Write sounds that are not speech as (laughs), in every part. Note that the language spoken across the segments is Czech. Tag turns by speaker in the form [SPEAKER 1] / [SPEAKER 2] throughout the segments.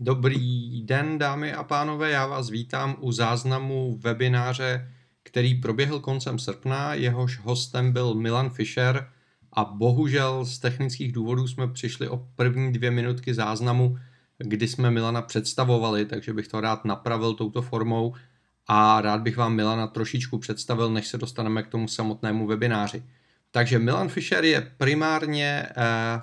[SPEAKER 1] Dobrý den, dámy a pánové, já vás vítám u záznamu webináře, který proběhl koncem srpna. Jehož hostem byl Milan Fischer a bohužel z technických důvodů jsme přišli o první dvě minutky záznamu, kdy jsme Milana představovali, takže bych to rád napravil touto formou a rád bych vám Milana trošičku představil, než se dostaneme k tomu samotnému webináři. Takže Milan Fischer je primárně eh,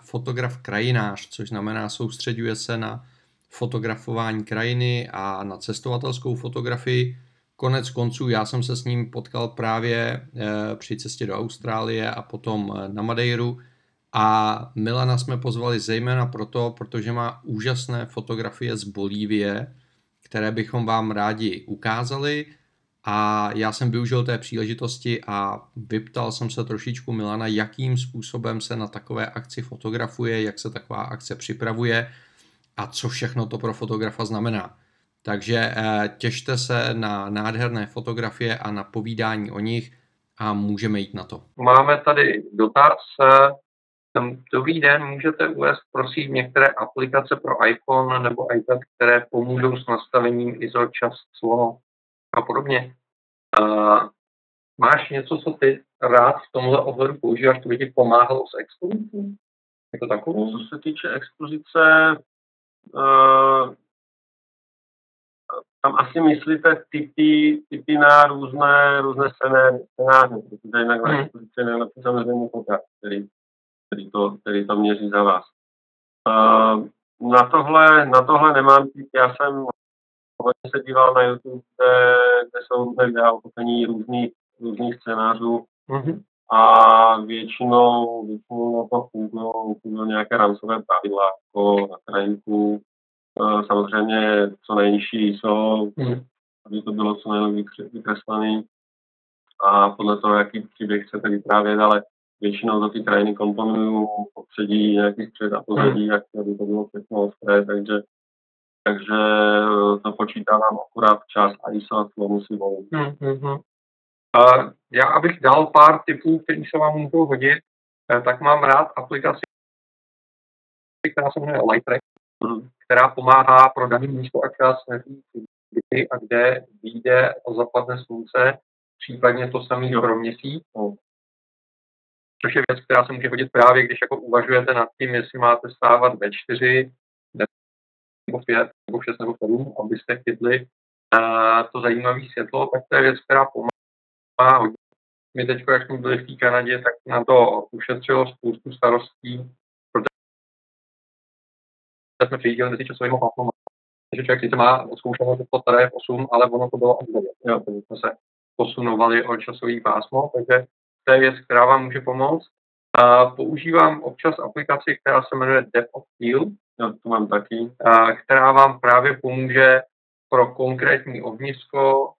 [SPEAKER 1] fotograf krajinář, což znamená soustředuje se na fotografování krajiny a na cestovatelskou fotografii. Konec konců já jsem se s ním potkal právě eh, při cestě do Austrálie a potom eh, na Madeiru. A Milana jsme pozvali zejména proto, protože má úžasné fotografie z Bolívie, které bychom vám rádi ukázali. A já jsem využil té příležitosti a vyptal jsem se trošičku Milana, jakým způsobem se na takové akci fotografuje, jak se taková akce připravuje a co všechno to pro fotografa znamená. Takže eh, těšte se na nádherné fotografie a na povídání o nich a můžeme jít na to.
[SPEAKER 2] Máme tady dotaz. Dobrý den, můžete uvést prosím některé aplikace pro iPhone nebo iPad, které pomůžou s nastavením ISO čas slovo a podobně. Uh, máš něco, co ty rád v tomhle ohledu používáš, to by ti pomáhalo s expozicí? Jako takovou?
[SPEAKER 3] Co se týče expozice, tam asi myslíte typy, typy na různé, různé scénáře, protože jinak na hmm. expozici je nejlepší samozřejmě fotograf, který, který, to, který to měří za vás. Uh, na tohle, na tohle nemám typ, já jsem hodně se díval na YouTube, kde, kde jsou různé videa o různých, různých scénářů mm-hmm. A většinou, většinou na to fungují nějaké rámcové pravidla, jako na krajinku, e, samozřejmě co nejnižší jsou, mm. aby to bylo co nejlépe vykreslené a podle toho, jaký příběh chcete vyprávět, ale většinou do ty krajiny komponuju popředí, nějaký střed a pozadí, mm. jak aby to bylo všechno ostré, takže takže eh, to počítávám akurát čas a ISO a slovo si volit. Mm-hmm.
[SPEAKER 2] Já, abych dal pár typů, které se vám můžou hodit, eh, tak mám rád aplikaci, která se jmenuje Lightrack, mm. která pomáhá pro daný místo a čas kdy a kde vyjde a zapadne slunce, případně to samý do měsíc. No. Což je věc, která se může hodit právě, když jako uvažujete nad tím, jestli máte stávat ve čtyři, nebo pět, nebo šest, nebo sedm, abyste chytli uh, to zajímavé světlo, tak to je věc, která pomáhá hodně. My teď, jak jsme byli v té Kanadě, tak na to ušetřilo spoustu starostí, protože jsme přijížděli mezi časovými pásmama. Takže člověk sice má zkoušenost, že to staré je 8, ale ono to bylo až 9. Jo, takže jsme se posunovali o časový pásmo, takže to je věc, která vám může pomoct. A používám občas aplikaci, která se jmenuje Depth of Field,
[SPEAKER 3] jo, to mám taky,
[SPEAKER 2] a která vám právě pomůže pro konkrétní ohnisko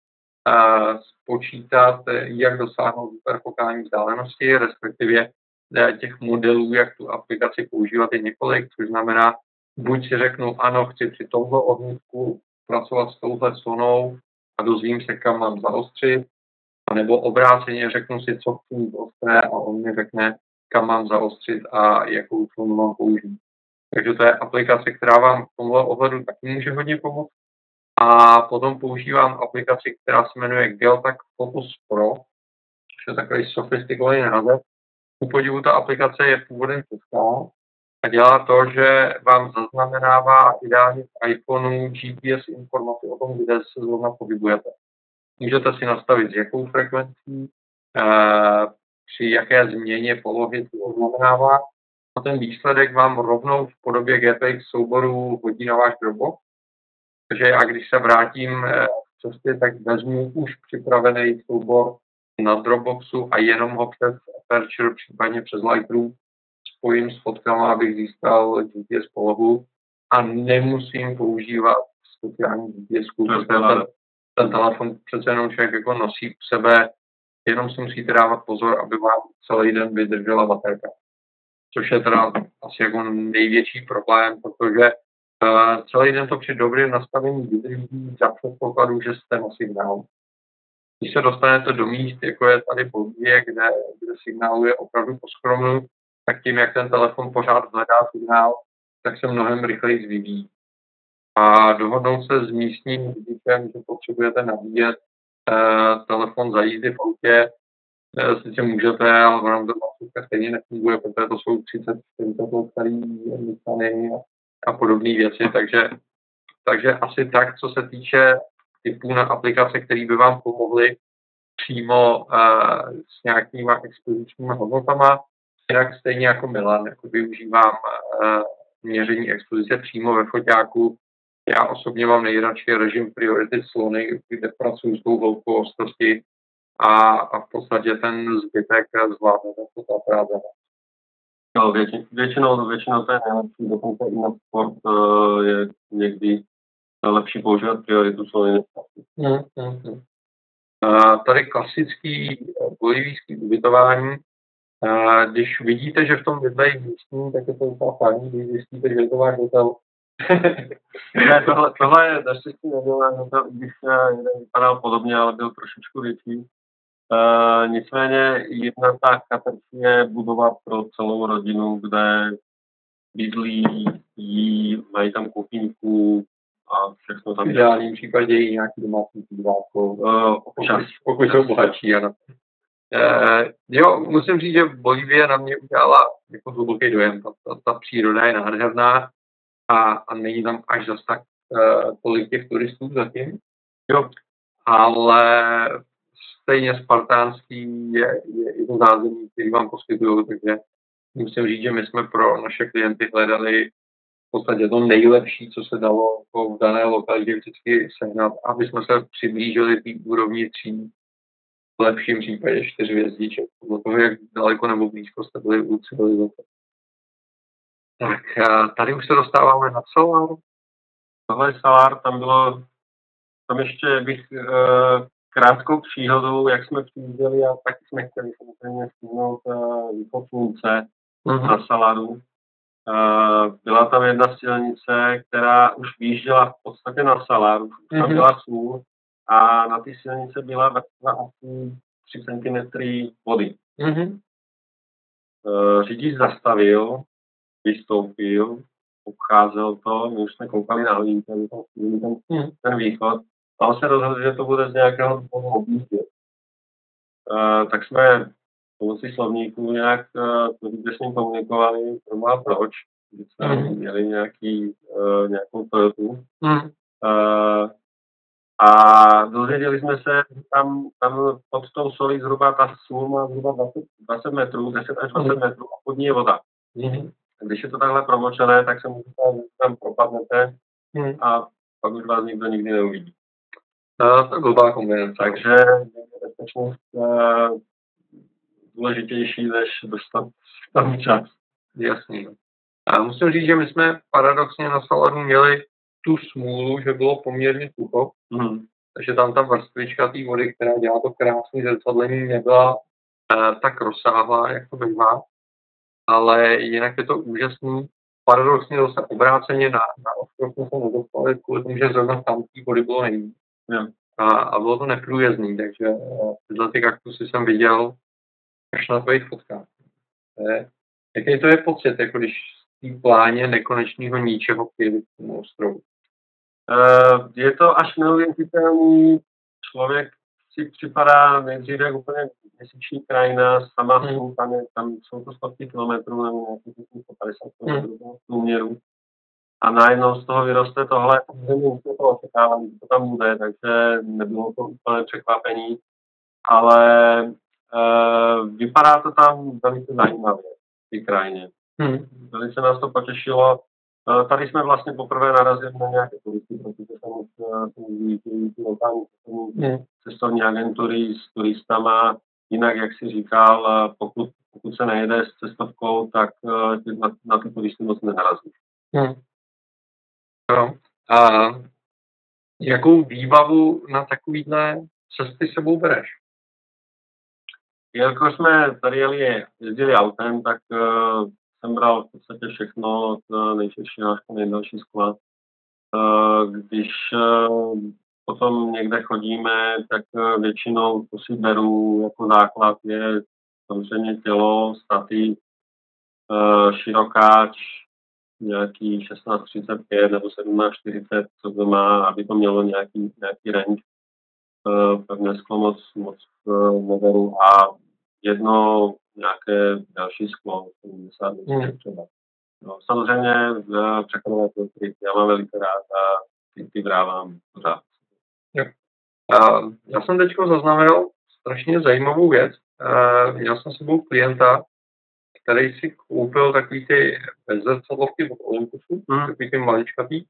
[SPEAKER 2] spočítat, jak dosáhnout hyperfokální vzdálenosti, respektive e, těch modelů, jak tu aplikaci používat je několik, což znamená, buď si řeknu, ano, chci při tomto ohnisku pracovat s touhle sonou a dozvím se, kam mám zaostřit, nebo obráceně řeknu si, co chci mít ostré a on mi řekne, kam mám zaostřit a jakou sonu mám použít. Takže to je aplikace, která vám v tomhle ohledu taky může hodně pomoct. A potom používám aplikaci, která se jmenuje Geotac Focus Pro, což je takový sofistikovaný název. U podivu ta aplikace je původem česká a dělá to, že vám zaznamenává ideálně v iPhoneu GPS informace o tom, kde se zrovna pohybujete. Můžete si nastavit, s jakou frekvencí, eh, při jaké změně polohy to oznamenává a ten výsledek vám rovnou v podobě GPX souboru hodí na váš Dropbox. Takže já když se vrátím eh, v cestě, tak vezmu už připravený soubor na Dropboxu a jenom ho přes Aperture, případně přes Lightroom spojím s fotkama, abych získal GPS polohu a nemusím používat speciální GPS, protože ten, ten telefon přece jenom člověk jako nosí u sebe jenom si musíte dávat pozor, aby vám celý den vydržela baterka. Což je teda asi jako největší problém, protože celý den to při dobrém nastavení vydrží za předpokladu, že jste na signálu. Když se dostanete do míst, jako je tady Bolívie, kde, kde signál je opravdu poskromný, tak tím, jak ten telefon pořád hledá signál, tak se mnohem rychleji vyvíjí. a dohodnout se s místním řidičem, že potřebujete nabíjet uh, telefon za jízdy v autě, uh, sice můžete, ale vám to stejně nefunguje, protože to jsou 30, 40 let starý a podobné věci, takže, takže asi tak, co se týče typů na aplikace, které by vám pomohly přímo uh, s nějakýma expozičními hodnotama. Jinak stejně jako Milan, jako využívám uh, měření expozice přímo ve foťáku. Já osobně mám nejradši režim priority slony, kde pracuji s tou hloubkou ostrosti a, a v podstatě ten zbytek zvládne ten práce.
[SPEAKER 3] No, většinou, většinou, většinou to je nejlepší, dokonce i na sport uh, je někdy lepší používat prioritu slony. Mm, mm, mm.
[SPEAKER 2] Tady klasický bolivijský ubytování. Když vidíte, že v tom bydlejí místní, tak je to úplně fajn, když zjistíte, že je to váš hotel. (laughs)
[SPEAKER 3] ne, tohle, tohle je naštěstí nebyl hotel, když jeden vypadal podobně, ale byl trošičku větší. Uh, nicméně jedna ta katerci je budova pro celou rodinu, kde bydlí, jí, mají tam kuchyňku, a všechno tam.
[SPEAKER 2] V ideálním případě i nějaký domácí pivátko, uh, občas, pokud jsou bohatší, ano. Uh, jo, musím říct, že Bolívie na mě udělala jako hluboký dojem. Ta, ta, ta příroda je nádherná a, a není tam až zas tak uh, tolik těch turistů zatím. Jo. Ale stejně spartánský je, je i to zázemí, který vám poskytují, takže musím říct, že my jsme pro naše klienty hledali podstatě to nejlepší, co se dalo jako v dané lokalitě vždycky sehnat, aby jsme se přiblížili té úrovni tří, v lepším případě čtyř hvězdiček, podle toho, jak daleko nebo blízko jste byli u civilizace. Tak tady už se dostáváme na Solar.
[SPEAKER 3] Tohle je Solar, tam bylo, tam ještě bych uh, krátkou příhodou, jak jsme přijížděli a taky jsme chtěli samozřejmě stihnout uh, východ slunce uh-huh. na Salaru byla tam jedna silnice, která už vyjížděla v podstatě na Salar, už tam mm-hmm. byla sůl a na té silnice byla vrstva asi 3 cm vody. Mm-hmm. Řidič zastavil, vystoupil, obcházel to, my už jsme koukali na hodinky, ten, ten, mhm. ten východ, a on se rozhodl, že to bude z nějakého důvodu objíždět. Uh, tak jsme pomocí slovníků nějak uh, s ním komunikovali, pro a proč, když jsme mm. měli nějaký, uh, nějakou Toyotu. Mm. Uh, a dozvěděli jsme se, že tam, tam pod tou solí zhruba ta sůl má zhruba 20, 20 metrů, 10 až 20 mm. metrů a pod ní je voda. Mm. Když je to takhle promočené, tak se můžete, že tam propadnete mm. a pak už vás nikdo nikdy neuvidí.
[SPEAKER 2] No, to je blbá kombinace.
[SPEAKER 3] Takže bezpečnost uh, důležitější, než dostat tam čas.
[SPEAKER 2] Jasný. A musím říct, že my jsme paradoxně na Saladu měli tu smůlu, že bylo poměrně sucho, mm. takže tam ta vrstvička té vody, která dělá to krásné zrcadlení, nebyla eh, tak rozsáhlá, jak to bývá. Ale jinak je to úžasný. Paradoxně zase obráceně na, na ostrov jsme se nedostali kvůli tomu, že zrovna tam té vody bylo nejvíc. A, a bylo to neprůjezdný, takže eh, tyhle ty kaktusy jsem viděl až na tvojich fotkách. Je, jaký to je pocit, jako když v pláně nekonečného ničeho přijeli k tomu ostrovu?
[SPEAKER 3] Uh, je to až neuvěřitelný. Člověk si připadá nejdříve jak úplně měsíční krajina, sama hmm. jsou, tam, je, tam jsou to stovky kilometrů nebo nějakých 150 kilometrů hmm. průměru. A najednou z toho vyroste tohle, samozřejmě už to očekávám, že to tam bude, takže nebylo to úplně překvapení. Ale Uh, vypadá to tam velice zajímavě, ty krajině. Hmm. Velice nás to potěšilo. Uh, tady jsme vlastně poprvé narazili na nějaké turisty, protože tam už ty lokální hmm. cestovní agentury s turistama. Jinak, jak si říkal, uh, pokud, pokud se nejede s cestovkou, tak uh, na, na ty turisty moc nenarazíš. Hmm.
[SPEAKER 2] No. A jakou výbavu na takovýhle cesty sebou bereš?
[SPEAKER 3] Jelikož jsme tady jeli, jezdili autem, tak uh, jsem bral v podstatě všechno od uh, nejširší až po nejdelší skla. Uh, když uh, potom někde chodíme, tak uh, většinou to si beru jako základ je samozřejmě tělo, staty, uh, širokáč, nějaký 16.35 nebo 17.40, co to má, aby to mělo nějaký, nějaký range. Uh, pevné sklo moc, moc uh, neberu a jedno nějaké další sklo, 70 hmm. třeba. No, samozřejmě uh, překonové filtry, já mám velice rád a ty, ty vrávám pořád.
[SPEAKER 2] Jo. Uh, já jsem teď zaznamenal strašně zajímavou věc. Uh, měl jsem s sebou klienta, který si koupil takový ty bezzrcadlovky od Olympusu, hmm. takový ty maličkatý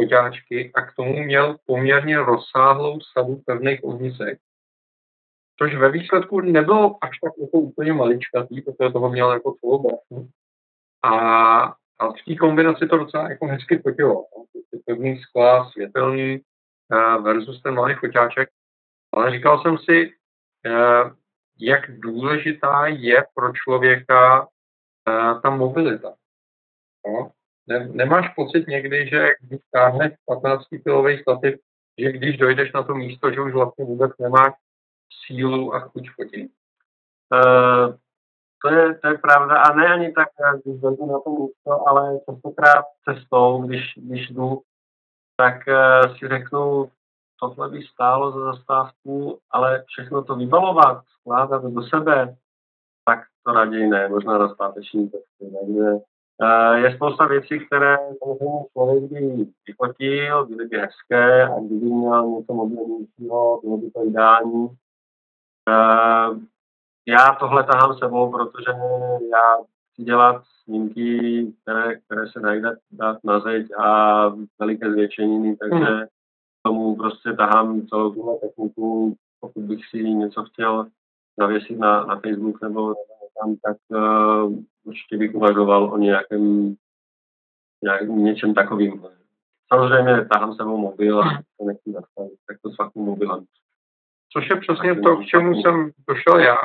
[SPEAKER 2] foťáčky a k tomu měl poměrně rozsáhlou sadu pevných ohnisek. Což ve výsledku nebylo až tak jako úplně maličkatý, protože toho měl jako celou brachu. A, a v té kombinaci to docela jako hezky fotilo. No. Ty pevný skla, světelný uh, versus ten malý foťáček. Ale říkal jsem si, uh, jak důležitá je pro člověka uh, ta mobilita. No? Ne, nemáš pocit někdy, že když stáhneš 15 kilový stativ, že když dojdeš na to místo, že už vlastně vůbec nemáš sílu a chuť fotit?
[SPEAKER 3] Uh, to je, to je pravda a ne ani tak, když jdu na to místo, ale častokrát cestou, když, když jdu, tak uh, si řeknu, tohle by stálo za zastávku, ale všechno to vybalovat, skládat do sebe, tak to raději ne, možná na zpáteční cesty. Takže uh, je spousta věcí, které samozřejmě člověk by vyfotil, byly by hezké a kdyby měl něco mobilnějšího, bylo by to ideální. Uh, já tohle tahám sebou, protože já chci dělat snímky, které, které se dají dát na zeď a veliké zvětšeniny, takže hmm. Tomu prostě tahám celou tuhle techniku. Pokud bych si něco chtěl zavěsit na, na Facebook nebo tam, tak uh, určitě bych uvažoval o nějakém, nějak, něčem takovým. Samozřejmě tahám sebou mobil a to nechci zastavit, tak to s vlastním mobilem.
[SPEAKER 2] Což je přesně to, k čemu jsem došel já.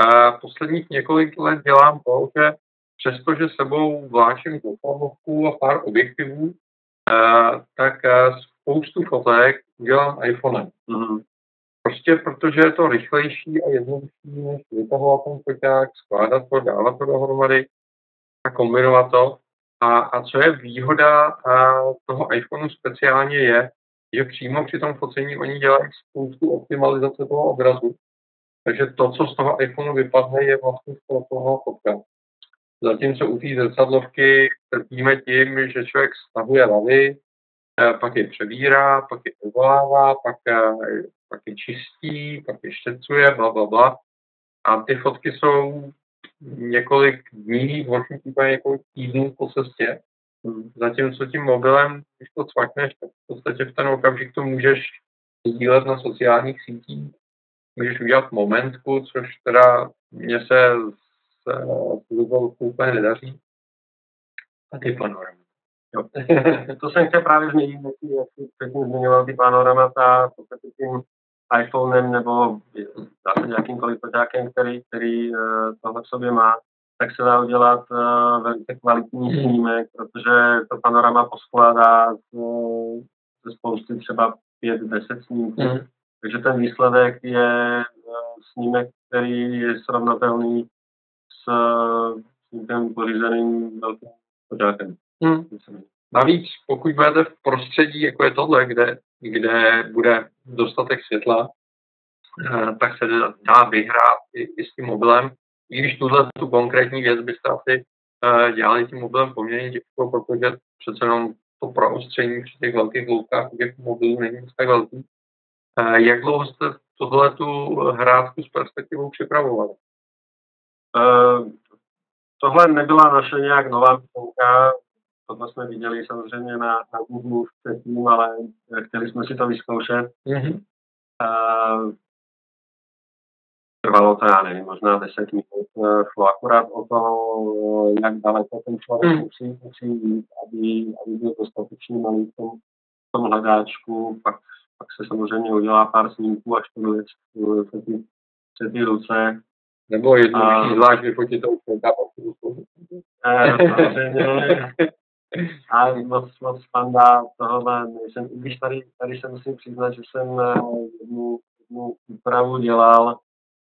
[SPEAKER 2] Uh, posledních několik let dělám to, že přestože sebou vláčím dopravovku a pár objektivů, uh, tak uh, spoustu fotek udělám iPhonem. Mm-hmm. Prostě protože je to rychlejší a jednodušší, než vytahovat ten foťák, skládat to, dávat to dohromady a kombinovat to. A, a co je výhoda a, toho iPhoneu speciálně je, že přímo při tom focení oni dělají spoustu optimalizace toho obrazu. Takže to, co z toho iPhoneu vypadne, je vlastně z toho fotka. Zatímco u té zrcadlovky trpíme tím, že člověk stahuje lavy, pak je přebírá, pak je uvolává, pak, eh, pak je čistí, pak je štěcuje, bla, bla, bla. A ty fotky jsou několik dní, v horším případě několik týdnů po cestě. Zatímco tím mobilem, když to cvakneš, tak v podstatě v ten okamžik to můžeš sdílet na sociálních sítích, můžeš udělat momentku, což teda mně se s úplně nedaří. A ty panorama. (laughs)
[SPEAKER 3] To jsem chtěl právě změnit, jak jsi předtím zmiňoval ty panoramata, podstatě tím iPhonem nebo zase nějakýmkoliv poťákem, který, který uh, tohle v sobě má, tak se dá udělat uh, velice kvalitní hmm. snímek, protože to panorama poskládá ze spousty třeba 5-10 snímků. Mm. Takže ten výsledek je uh, snímek, který je srovnatelný s snímkem pořízeným velkým poťákem. Mm.
[SPEAKER 2] Navíc, pokud budete v prostředí, jako je tohle, kde, kde bude dostatek světla, tak se dá vyhrát i, i s tím mobilem i když tuhle tu konkrétní věc byste asi uh, dělali tím mobilem poměrně těžko, protože přece jenom to proostření při těch velkých hloubkách těch mobilů není tak velký. Uh, jak dlouho jste tohle tu hrátku s perspektivou připravovali?
[SPEAKER 3] Uh, tohle nebyla naše nějak nová myšlenka, tohle jsme viděli samozřejmě na, na Google předtím, ale chtěli jsme si to vyzkoušet. Mm-hmm. Uh, trvalo to, já nevím, možná 10 minut. Eh, šlo akorát o to, eh, jak daleko ten člověk mm. musí, musí jít, aby, aby byl dostatečně malý v tom, v tom hledáčku. Pak, pak se samozřejmě udělá pár snímků, až to bude se ty, se ty ruce.
[SPEAKER 2] Nebo jednodušší zvlášť vyfotit to
[SPEAKER 3] eh, samozřejmě. (laughs) A moc, moc fanda tohohle nejsem. I když tady, tady se musím přiznat, že jsem jednu, jednu úpravu dělal,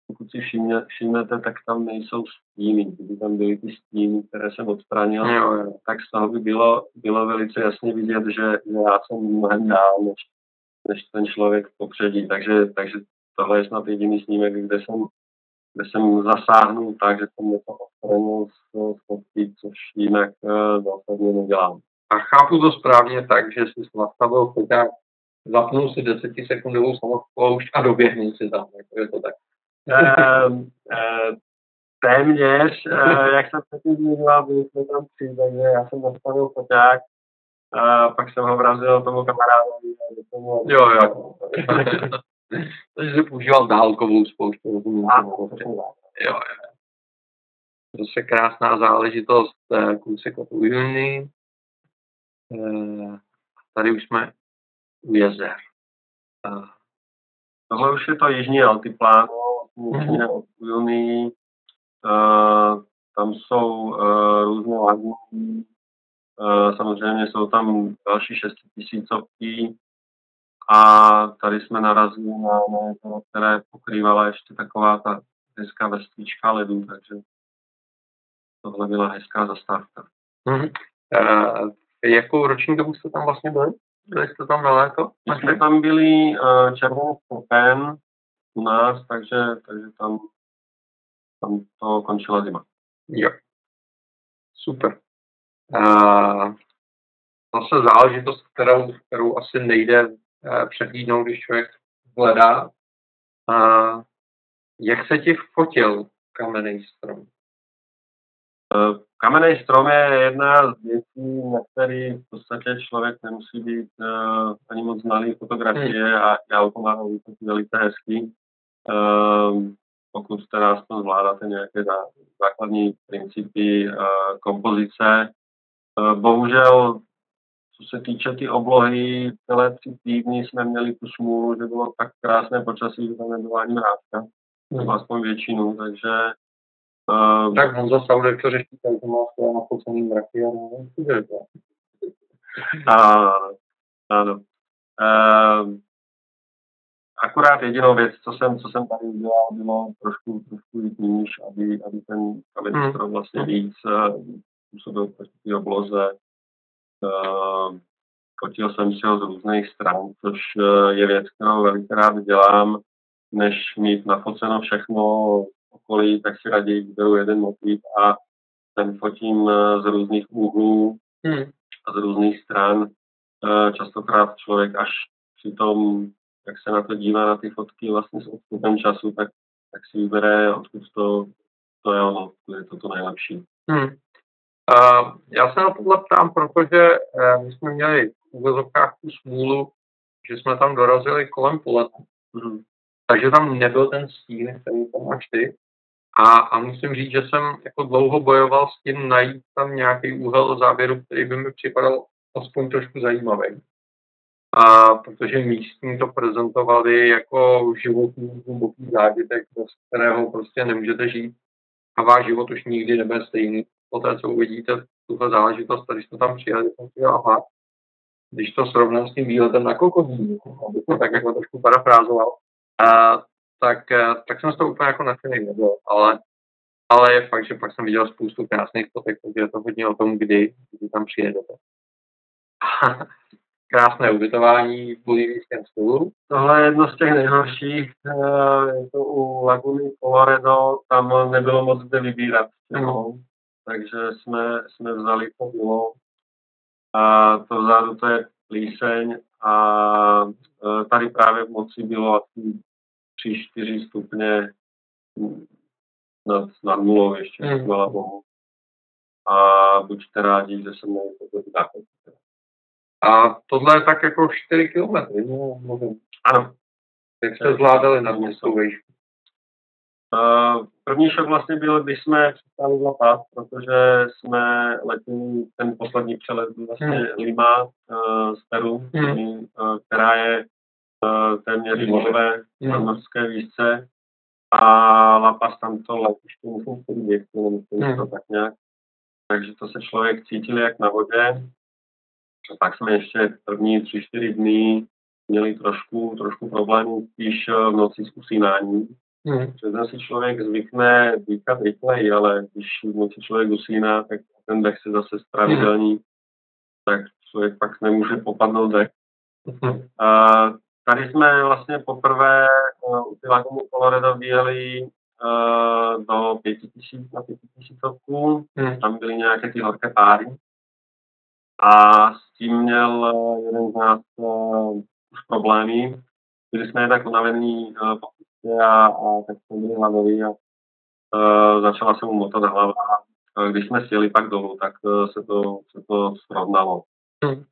[SPEAKER 3] pokud si všimne, všimnete, tak tam nejsou stíny. Kdyby tam byly ty stíny, které jsem odstranil,
[SPEAKER 2] Jo, jo.
[SPEAKER 3] tak z toho by bylo, bylo velice jasně vidět, že, že já jsem mnohem dál než, než ten člověk v popředí. Takže, takže tohle je snad jediný snímek, kde jsem, kde jsem zasáhnul tak, že jsem něco odstranil z, fotky, což jinak uh, zásadně nedělám.
[SPEAKER 2] A chápu to správně tak, že jsi nastavil foťák, zapnul si desetisekundovou samospoušť a doběhnul si tam. Jako je to tak.
[SPEAKER 3] Uh, uh, téměř, uh, (laughs) jak jsem předtím zmiňoval, byli jsme tam tři, takže já jsem nastavil foťák, uh, pak jsem ho vrazil tomu kamarádovi. Tomu...
[SPEAKER 2] Jo, jo. (laughs) (laughs) (laughs) takže jsi používal dálkovou tomu. Jo, jo. Zase krásná záležitost, eh, kousek od Ujulny. Eh, Tady už jsme u jezer. Eh,
[SPEAKER 3] Tohle už je to jižní altipláno, vlastně od Ujulny. Uh, tam jsou různé laguny, uh, samozřejmě jsou tam další šestitisícovky a tady jsme narazili na, na jezero, které pokrývala ještě taková ta hezká vrstvička ledu, takže tohle byla hezká zastávka.
[SPEAKER 2] Mhm. Eh, Jakou roční dobu jste tam vlastně byli? Byli jste tam na léto?
[SPEAKER 3] My jsme tam byli uh, červený srpen u nás, takže, takže tam, tam to končila zima.
[SPEAKER 2] Jo. Super. Uh, zase záležitost, kterou, kterou asi nejde uh, přehlídnout, když člověk hledá. Uh, jak se ti fotil kamenný strom?
[SPEAKER 3] Eh, Kamenný strom je jedna z věcí, na který v podstatě člověk nemusí být uh, ani moc znalý fotografie a já to mám velice hezky. Uh, pokud teda aspoň zvládáte nějaké zá, základní principy uh, kompozice. Uh, bohužel, co se týče ty oblohy, celé tři týdny jsme měli tu smůlu, že bylo tak krásné počasí, že tam nebyla ani mrázka, nebo aspoň většinu, takže Uh,
[SPEAKER 2] Tak Honza Saudek to řeší, tak to má skvěle nafocený mraky a nevím, co je to.
[SPEAKER 3] a, ano. Uh, akorát jedinou věc, co jsem, co jsem tady udělal, bylo trošku, trošku jít níž, aby, aby ten kamenný
[SPEAKER 2] Hmm.
[SPEAKER 3] vlastně víc uh, působil proti té obloze. Uh, fotil jsem si ho z různých stran, což uh, je věc, kterou velice rád dělám, než mít nafoceno všechno okolí, tak si raději vyberu jeden motiv a ten fotím eh, z různých úhlů
[SPEAKER 2] Hmm.
[SPEAKER 3] a z různých stran. Eh, Častokrát člověk až při tom, jak se na to dívá na ty fotky vlastně s odstupem času, tak, tak si vybere, odkud to, to je ono, je to to nejlepší.
[SPEAKER 2] Hmm. Uh, já se na tohle ptám, protože uh, my jsme měli v úvozovkách tu smůlu, že jsme tam dorazili kolem poletu.
[SPEAKER 3] Mhm.
[SPEAKER 2] takže tam nebyl ten stín, který tam máš ty. A, a musím říct, že jsem jako dlouho bojoval s tím najít tam nějaký úhel záběru, který by mi připadal aspoň trošku zajímavý. A protože místní to prezentovali jako životní hluboký zážitek, bez kterého prostě nemůžete žít a váš život už nikdy nebude stejný. Poté, co uvidíte tuhle záležitost, když jsme tam přijeli, jsem si aha, když to srovnám s tím výletem na Kokoví, abych to tak jako trošku parafrázoval, a, tak, eh, tak jsem z toho úplně jako nadšený nebyl, ale, ale je fakt, že pak jsem viděl spoustu krásných fotek, takže je to hodně o tom, kdy, kdy tam přijedete. (laughs) Krásné ubytování v bolivijském stylu.
[SPEAKER 3] Tohle je jedno z těch nejhorších, eh, je to u Laguny Colorado, tam nebylo moc kde vybírat. No. Takže jsme, jsme vzali to bylo a to vzadu to je plíseň a eh, tady právě v moci bylo asi 3-4 stupně nad, nad nulou ještě,
[SPEAKER 2] Mm.
[SPEAKER 3] chvala bohu. A buďte rádi, že měl to záchod.
[SPEAKER 2] A tohle je tak jako 4 kilometry. No, mluvím.
[SPEAKER 3] Ano,
[SPEAKER 2] Jak jste zvládali nad městskou výšku?
[SPEAKER 3] První šok vlastně byl, když jsme přestali zapat, protože jsme letěli, ten poslední přelet byl vlastně
[SPEAKER 2] Hmm.
[SPEAKER 3] Lima uh, z Peru,
[SPEAKER 2] Hmm.
[SPEAKER 3] uh, která je uh, téměř dlouhé na
[SPEAKER 2] Hmm.
[SPEAKER 3] norské výšce a La Paz tam to letiště musím si říct, nemyslím
[SPEAKER 2] Hmm.
[SPEAKER 3] to tak nějak. Takže to se člověk cítil jak na vodě. A tak jsme ještě první tři, čtyři dny měli trošku, trošku problémů spíš eh, v noci s usínáním
[SPEAKER 2] Hmm.
[SPEAKER 3] Přes si člověk zvykne dýchat rychleji, ale když noci člověk usíná, tak ten dech se zase stravidelní, tak člověk pak nemůže popadnout dech.
[SPEAKER 2] Hmm.
[SPEAKER 3] A tady jsme vlastně poprvé uh, u Pilagomu Colorado vyjeli uh, do 5000 na 5000
[SPEAKER 2] Hmm.
[SPEAKER 3] tam byly nějaké ty horké páry. A s tím měl eh, jeden z nás uh, už problémy. Byli jsme jednak unavení uh, po a, a tak jsme byli hladoví a uh, začala se mu motat hlava. A když jsme sjeli pak dolů, tak uh, se, to, se to srovnalo.
[SPEAKER 2] Hmm.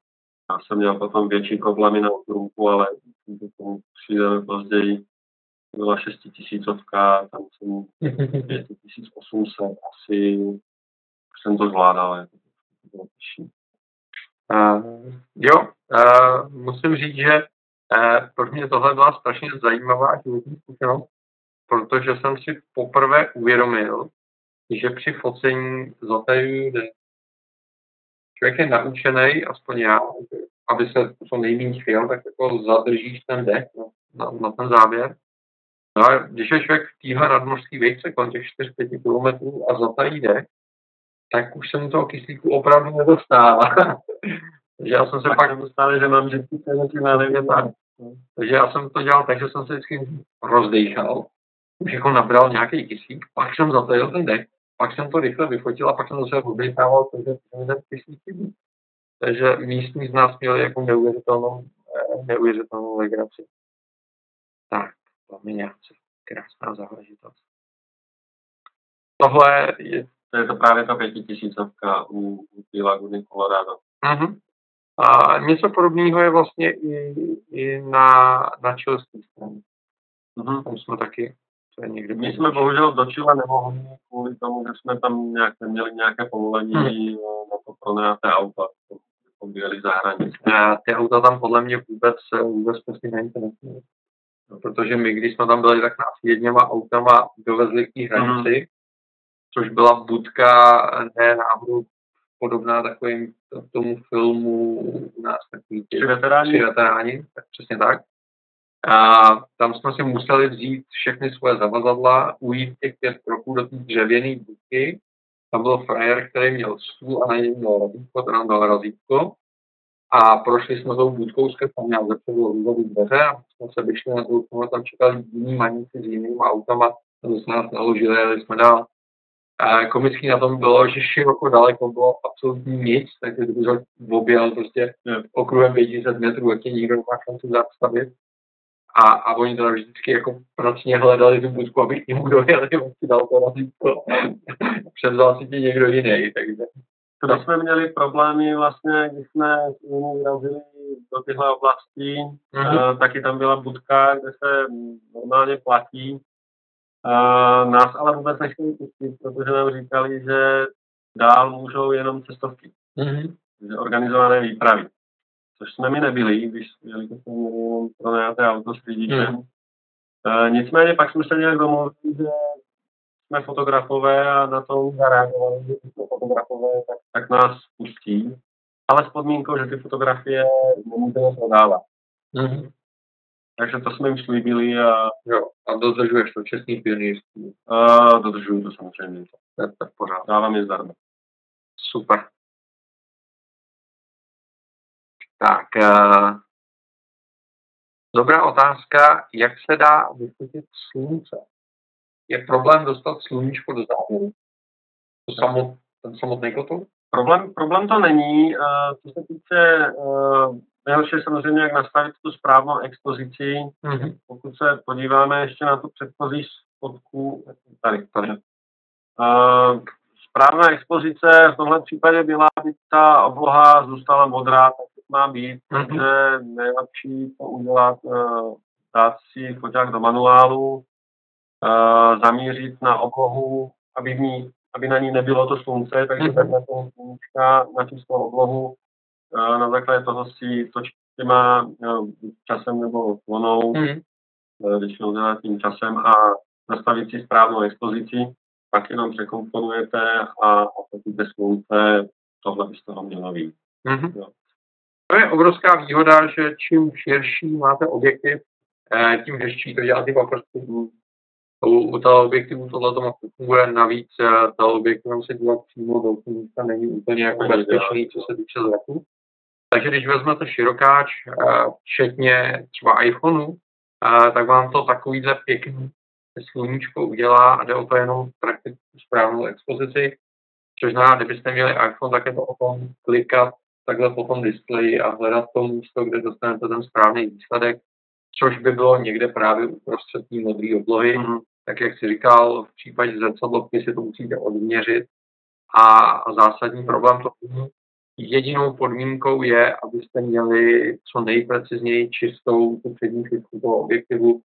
[SPEAKER 3] Já jsem měl potom větší problémy na otrůku, ale k tomu přijdeme později. Byla šestitisícovka, tam jsem (laughs) 5800, asi jsem to zvládal. Jako, to bylo těžší.
[SPEAKER 2] Uh, jo, uh, musím říct, že pro mě tohle byla strašně zajímavá životní zkušenost, protože jsem si poprvé uvědomil, že při focení dech. Člověk je naučený, aspoň já, aby se co nejméně chvěl, tak jako zadržíš ten dech na, na, ten záběr. No a když je člověk v téhle nadmořské výšce kolem těch 4-5 kilometrů a zatají dech, tak už se mu toho kyslíku opravdu nedostává. Takže já jsem se
[SPEAKER 3] Pak dostal, že mám vždycky přeletí na nevím,
[SPEAKER 2] tak. takže já jsem to dělal tak, že jsem se vždycky rozdechal, už jako nabral nějaký kyslík, pak jsem zatajil ten dech, pak jsem to rychle vyfotil a pak jsem zase rozdechával, takže ten kyslík chybí. Takže místní z nás měli jako neuvěřitelnou, eh, neuvěřitelnou legraci. Tak, plaměňáci, krásná záležitost. Tohle je
[SPEAKER 3] To je to právě ta pětitisícovka u, u té laguny Colorado.
[SPEAKER 2] Mhm. A něco podobného je vlastně i, i na, na čilské straně.
[SPEAKER 3] Mhm.
[SPEAKER 2] Tam jsme taky, to je někdy
[SPEAKER 3] My jsme bohužel do Chile nemohli kvůli tomu, že jsme tam nějak neměli nějaké povolení
[SPEAKER 2] Hmm.
[SPEAKER 3] na to pronajaté auta. Bychom byli za hranici.
[SPEAKER 2] A ty auta tam podle mě vůbec, vůbec prostě neinteresují. No, protože my, když jsme tam byli, tak nás jedněma autama dovezli k té hranici, což byla budka, ne náhodou podobná takovým tomu filmu u nás takový
[SPEAKER 3] Tři
[SPEAKER 2] těch
[SPEAKER 3] veteráni?
[SPEAKER 2] tři veteráni, tak přesně tak. A tam jsme si museli vzít všechny svoje zavazadla, ujít těch pět kroků do té dřevěné budky. Tam byl frajer, který měl stůl a na něm měl razítko, ten nám dal razítko. A prošli jsme tou budkou skrz tam měl zepředu růzové dveře a jsme se vyšli na tu, tam čekali jiní maníci s jinými autama, tam jsme nás naložili, jeli jsme dál. A komický na tom bylo, že široko daleko bylo absolutně nic, takže kdyby to objel prostě
[SPEAKER 3] Jo.
[SPEAKER 2] okruhem 500 metrů, jak tě nikdo nemá šanci zastavit. A, a oni teda vždycky jako pracně hledali tu budku, aby k němu dojeli, (laughs) on si dal to razítko. (laughs) Převzal si tě někdo jiný, takže
[SPEAKER 3] To jsme měli problémy vlastně, když jsme vyrazili do těchto oblastí,
[SPEAKER 2] Mhm.
[SPEAKER 3] eh, taky tam byla budka, kde se normálně platí. Eh, nás ale vůbec nechtěli pustit, protože nám říkali, že dál můžou jenom cestovky,
[SPEAKER 2] mm-hmm.
[SPEAKER 3] že organizované výpravy. Což jsme my nebyli, když jeli to jsme měli jenom pronajaté auto s řidičem.
[SPEAKER 2] Mhm.
[SPEAKER 3] Eh, nicméně pak jsme se nějak domluvili, že jsme fotografové a na to zareagovali, že jsme fotografové, tak, tak nás pustí. Ale s podmínkou, že ty fotografie nemůžeme prodávat.
[SPEAKER 2] Mm-hmm.
[SPEAKER 3] Takže to jsme jim slíbili a,
[SPEAKER 2] Jo, a dodržuješ to čestný pionýrství.
[SPEAKER 3] a dodržuju to samozřejmě.
[SPEAKER 2] To je to v pořádku.
[SPEAKER 3] Dávám je zdarma.
[SPEAKER 2] Super. Tak, uh, dobrá otázka, jak se dá vyfotit slunce? Je problém dostat sluníčko do záběru? To samot, ten samotný kotel?
[SPEAKER 3] Problém, problém to není. Uh, co se týče, uh, nejhorší je samozřejmě, jak nastavit tu správnou expozici.
[SPEAKER 2] Mm-hmm.
[SPEAKER 3] Pokud se podíváme ještě na tu předchozí fotku, tady, tady. Uh, správná expozice v tomhle případě byla, aby ta obloha zůstala modrá, tak to má být,
[SPEAKER 2] Mhm.
[SPEAKER 3] takže nejlepší to udělat, uh, dát si foťák do manuálu, uh, zamířit na oblohu, aby, v ní, aby na ní nebylo to slunce, takže
[SPEAKER 2] Mhm.
[SPEAKER 3] tak na sluníčka, na čistou oblohu, na základě toho si těma uh, časem nebo klonou,
[SPEAKER 2] Mm-hmm.
[SPEAKER 3] eh, většinou dělat tím časem a nastavit si správnou expozici, pak jenom překomponujete a, a pokud je slunce, tohle by z toho mělo být.
[SPEAKER 2] Mm-hmm.
[SPEAKER 3] Jo.
[SPEAKER 2] To je obrovská výhoda, že čím širší máte objektiv, eh, tím hezčí to dělá ty paprsky. U, u teleobjektivů tohle to funguje, navíc uh, teleobjektivem se dívat přímo do místa není úplně jako bezpečný, co se týče zraku. Takže když vezmete širokáč, uh, včetně třeba iPhoneu, uh, tak vám to takovýhle pěkný sluníčko udělá a jde o to jenom prakticky správnou expozici. Což znamená, kdybyste měli iPhone, tak je to o tom klikat takhle po tom displeji a hledat to místo, kde dostanete ten správný výsledek, což by bylo někde právě uprostřed té modré oblohy. Mm-hmm. Tak jak si říkal, v případě zrcadlovky si to musíte odměřit a zásadní problém to Jedinou podmínkou je, abyste měli co nejprecizněji čistou tu přední fitku toho objektivu,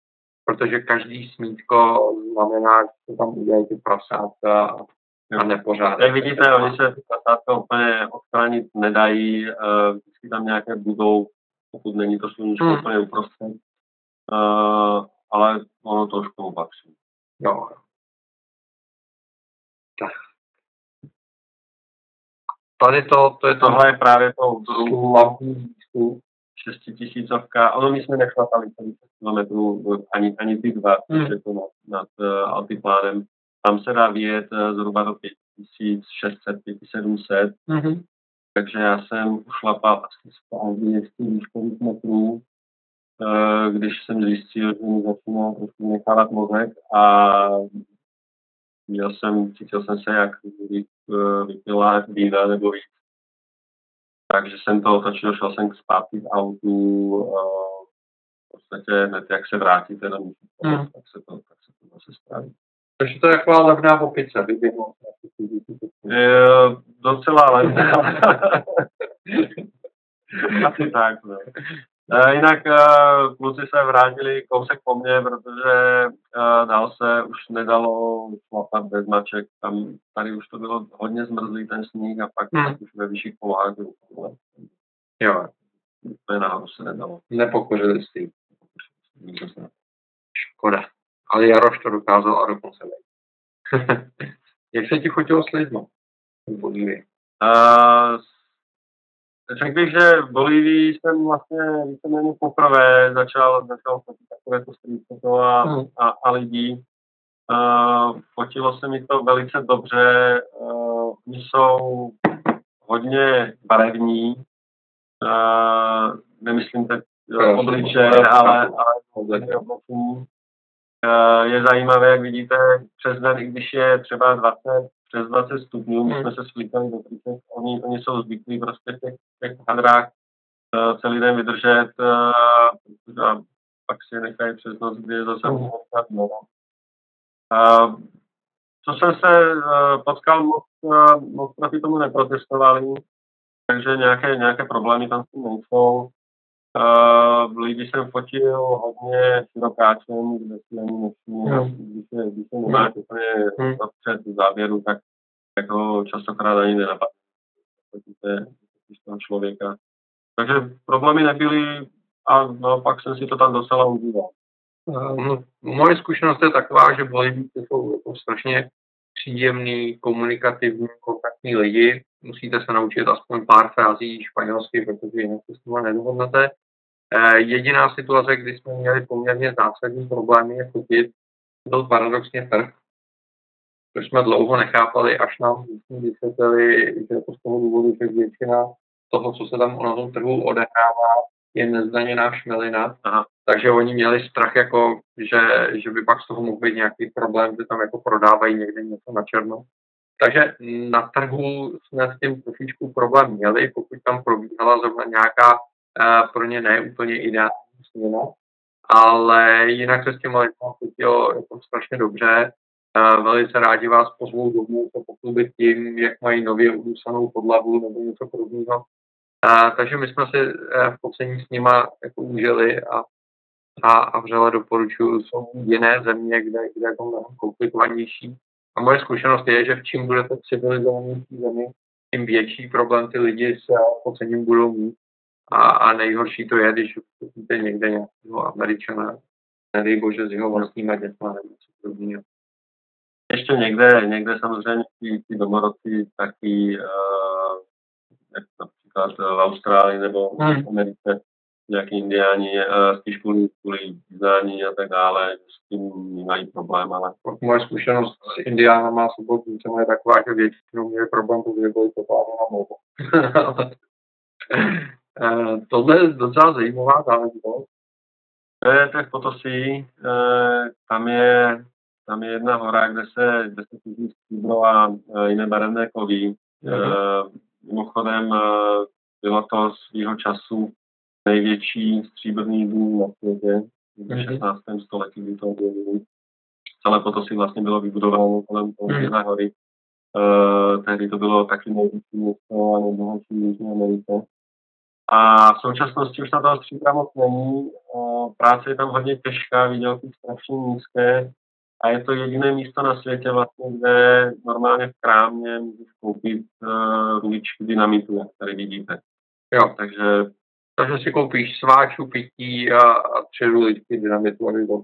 [SPEAKER 2] protože každý smítko znamená, že se tam udělají ty prasátka a nepořádek.
[SPEAKER 3] Jak vidíte, oni se prasátka úplně odstranit nedají, uh, vždycky tam nějaké budou, pokud není to sluníčko hmm. úplně uprostřed. Uh, ale ono to už k tomu patří.
[SPEAKER 2] Jo. Tak. Tady to, to je to...
[SPEAKER 3] Tohle je právě to hlavní 6 tisícovka. Ono my jsme nešlapali 70 km, ani, ani ty dva, hmm. to nad, nad uh, altiplánem. Tam se dá vyjet uh, zhruba do 5600, 5700. Mm-hmm. Takže já jsem ušlapal asi správně 200 výškových metrů, uh, když jsem zjistil, že mi začíná trošku nechávat mozek a měl jsem, cítil jsem se jak vypila vína nebo víc takže jsem to otočil, šel jsem zpátky k autu, uh, v podstatě hned jak se vrátíte na místo, hmm. tak se to, tak se to zase spraví.
[SPEAKER 2] Takže to je taková levná opice, vyběhnout.
[SPEAKER 3] Docela levná. (laughs) Asi tak, no. Uh, jinak uh, kluci se vrátili kousek po mně, protože uh, dál se už nedalo šlapat bez maček. Tam, tady už to bylo hodně zmrzlý ten sníh a pak hmm. už ve vyšších polohách
[SPEAKER 2] Jo.
[SPEAKER 3] To je nahoru se nedalo.
[SPEAKER 2] Nepokořili si. Škoda. Ale Jaroš to dokázal a dokonce (laughs) Jak se ti chutilo s lidmi?
[SPEAKER 3] Uh, Řekl bych, že v Bolívii jsem vlastně víceméně poprvé začal, začal fotit takové to street foto a, hmm. a, a lidí. Uh, fotilo se mi to velice dobře. Uh, jsou hodně barevní. Uh, nemyslím teď obliče, ale, ale uh, je zajímavé, jak vidíte, přes den, i když je třeba 20, přes 20 stupňů, my hmm. jsme se svítali do 30, oni, oni jsou zvyklí prostě v těch, těch hadrách uh, celý den vydržet uh, a pak si nechají přes noc, kdy je zase mm. uh, co jsem se uh, potkal, moc, uh, moc proti tomu neprotestovali, takže nějaké, nějaké problémy tam s tím nejsou. Uh, lidi jsem fotil hodně širokáčem, kde si ani nesmí, mm. když se, když se nemáš úplně mm. před závěru, tak jako častokrát ani nenapadne. Fotíte toho člověka. Takže problémy nebyly a naopak jsem si to tam docela užíval.
[SPEAKER 2] Um, moje zkušenost je taková, že Bolivníci jsou jako strašně příjemný, komunikativní, kontaktní lidi. Musíte se naučit aspoň pár frází španělsky, protože jinak se s nimi nedohodnete. Eh, jediná situace, kdy jsme měli poměrně zásadní problémy, je fotit, byl paradoxně trh, což jsme dlouho nechápali, až nám vysvětlili, že to z toho důvodu, že většina toho, co se tam na tom trhu odehrává, je nezdaněná šmelina. Aha. Takže oni měli strach, jako, že, že by pak z toho mohl být nějaký problém, že tam jako prodávají někde něco na černo. Takže na trhu jsme s tím trošičku problém měli, pokud tam probíhala zrovna nějaká pro ně ne úplně ideální směna, ale jinak se s těma lidmi cítilo jako strašně dobře. Velice rádi vás pozvou domů se poklubit tím, jak mají nově udusanou podlahu nebo něco podobného. Takže my jsme si uh, v pocení s nima jako užili a, a, a vřele doporučuju. Jsou jiné země, kde, kde je to mnohem komplikovanější. A moje zkušenost je, že v čím budete civilizovanější zemi, tím větší problém ty lidi s pocením budou mít. A, a nejhorší to je, když vidíte někde nějakého Američana, nedej bože s jeho vlastníma dětma nebo něco podobného.
[SPEAKER 3] Ještě někde, někde samozřejmě ty, domorodci taky, uh, jak například v Austrálii nebo v hmm. Americe, nějaký indiáni, uh, spíš kvůli, kvůli význání a tak dále, s tím mají problém, ale...
[SPEAKER 2] Moje zkušenost s indiánama a sobotnicemi je taková, že většinou měli problém, protože byli totálně na mluvu. (laughs) Tohle je docela zajímavá záležitost.
[SPEAKER 3] To je tak Potosí, tam je, tam je jedna hora, kde se, kde se těží stříbro a jiné barevné kovy. Mm-hmm. Mimochodem bylo to svýho času největší stříbrný dům na světě v 16. století, kdy to objevili. Celé Potosí vlastně bylo vybudováno kolem toho mm. hory. Uh, tehdy to bylo taky největší město a nejbohatší v Jižní Americe. A v současnosti už na toho stříbra moc není. Práce je tam hodně těžká, výdělky strašně nízké a je to jediné místo na světě vlastně, kde normálně v krámě můžeš koupit uh, ruličky dynamitu, jak tady vidíte.
[SPEAKER 2] Jo. Takže takže si koupíš sváču, pití a, a tři ruličky dynamitu, aby to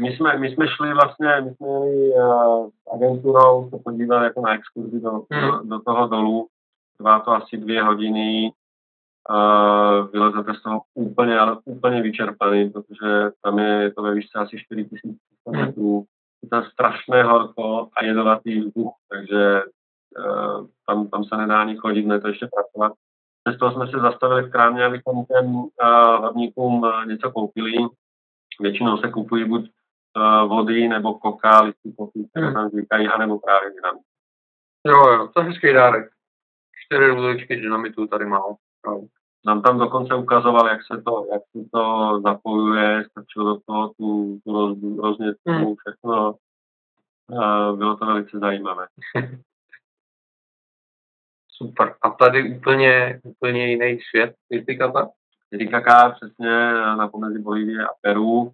[SPEAKER 3] My jsme, my jsme šli vlastně, my jsme jeli uh, s agenturou se podívat jako na exkurzi do, hmm. do, do toho dolu. Trvá to asi dvě hodiny. Uh, vylezete z toho úplně, ale úplně vyčerpaný, protože tam je, je to ve výšce asi 4000 metrů. Je tam strašné horko a jedovatý vzduch, takže uh, tam, tam se nedá ani chodit, ne to ještě pracovat. Přesto jsme se zastavili v krámě, abychom těm uh, horníkům uh, něco koupili. Většinou se kupují buď uh, vody nebo koka, listy koky, které tam říkají, anebo právě dynamit.
[SPEAKER 2] Jo, jo, to je hezký dárek. Čtyři růzličky dynamitu tady mám.
[SPEAKER 3] Jo. Nám tam dokonce ukazoval, jak se to, jak se to zapojuje, strčil do toho tu, tu roz, roznětku, hmm. všechno. Bylo to velice zajímavé. (laughs)
[SPEAKER 2] Super. A tady úplně, úplně jiný svět, Titicaca?
[SPEAKER 3] Titicaca přesně na pomezí Bolívie a Peru.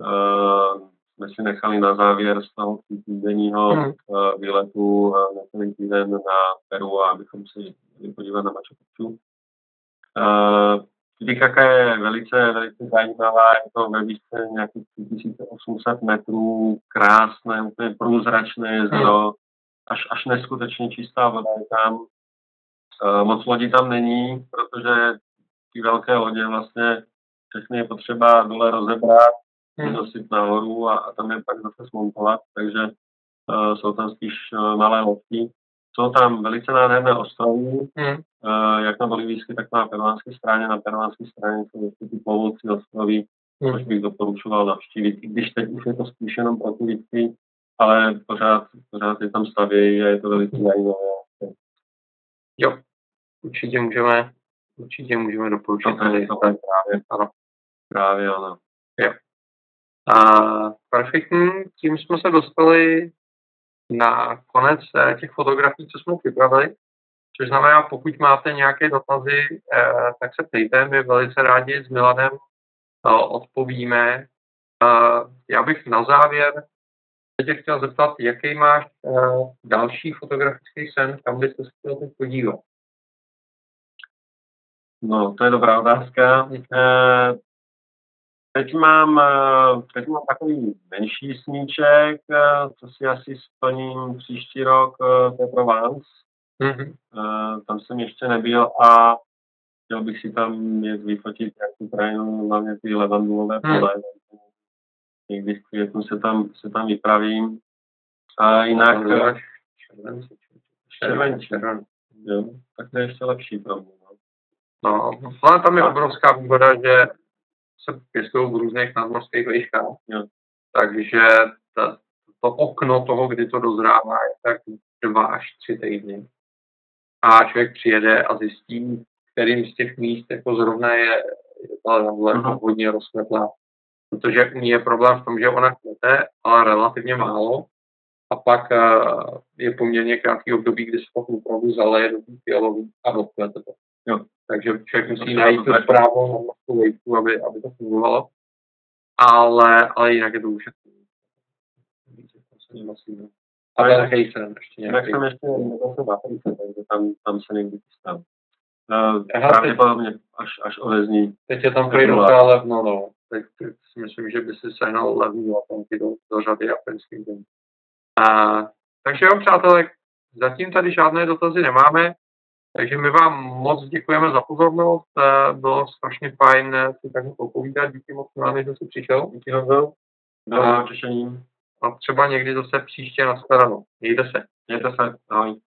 [SPEAKER 3] Uh, jsme si nechali na závěr z toho týdenního hmm. uh, výletu uh, na celý týden na Peru, abychom si jeli podívat na Machu Picchu. Titicaca je velice, velice zajímavá, je to ve výšce nějakých 3800 metrů, krásné, úplně průzračné jezero, až, až neskutečně čistá voda je tam. Uh, moc lodí tam není, protože ty velké lodě vlastně všechny je potřeba dole rozebrat, hmm. nosit nahoru a, a tam je pak zase smontovat, takže uh, jsou tam spíš uh, malé lodky. Jsou tam velice nádherné ostrovy, hmm. uh, jak na bolivijské, tak na peruánské straně. Na peruánské straně jsou ty plovoucí ostrovy, hmm. což bych doporučoval navštívit, i když teď už je to spíš jenom pro turisty, ale pořád, pořád je tam stavějí a je to velice zajímavé.
[SPEAKER 2] Jo, určitě můžeme, určitě můžeme doporučit.
[SPEAKER 3] To je to právě, ano. Právě ano.
[SPEAKER 2] Jo. A perfektní, tím jsme se dostali na konec eh, těch fotografií, co jsme připravili. Což znamená, pokud máte nějaké dotazy, eh, tak se ptejte, my velice rádi s Milanem eh, odpovíme. Já bych na závěr tě chtěl zeptat, jaký máš další fotografický sen, kam byste se chtěl teď podívat?
[SPEAKER 3] No, to je dobrá otázka. Eh, teď mám, eh, teď mám takový menší sníček, eh, co si asi splním příští rok, to je Provence. Mm-hmm. Tam jsem ještě nebyl a chtěl bych si tam jet vyfotit jak tu krajinu, hlavně ty levandulové mhm. pole. Mm. Někdy v květnu se tam, se tam vypravím. A jinak... Červenci. Červenci. Jo, tak to je ještě lepší pro mě.
[SPEAKER 2] No, ale tam je obrovská výhoda, že se pěstují v různých nadmorských výškách. Takže ta, to okno toho, kdy to dozrává, je tak dva až tři týdny. A člověk přijede a zjistí, kterým z těch míst jako zrovna je, je ta uh-huh. hodně rozkvetlá. Protože u ní je problém v tom, že ona kvete, ale relativně málo. A pak uh, je poměrně krátký období, kdy se to opravdu zaleje do fialový a rozkvete to. Jo. Takže člověk musí najít tu správnou vejku, aby, aby to fungovalo. Ale, ale jinak je to už
[SPEAKER 3] a Ale Hejsen ještě nějaký. Tak jsem ještě nedošel na Hejsen, takže tam, tam se někdy chystám. Uh, pravděpodobně až, až ovezní.
[SPEAKER 2] Teď je tam prý docela levno, no. Tak si myslím, že by si sehnal levný latenky do, do řady japonských zemí. Uh, takže jo, přátelé, zatím tady žádné dotazy nemáme. Takže my vám moc děkujeme za pozornost, bylo strašně fajn si takhle popovídat, díky moc nám, že jsi přišel.
[SPEAKER 3] Díky Honzo.
[SPEAKER 2] A-
[SPEAKER 3] těšením.
[SPEAKER 2] A třeba někdy zase příště na stranu. Mějte se.
[SPEAKER 3] Mějte se. Ahoj.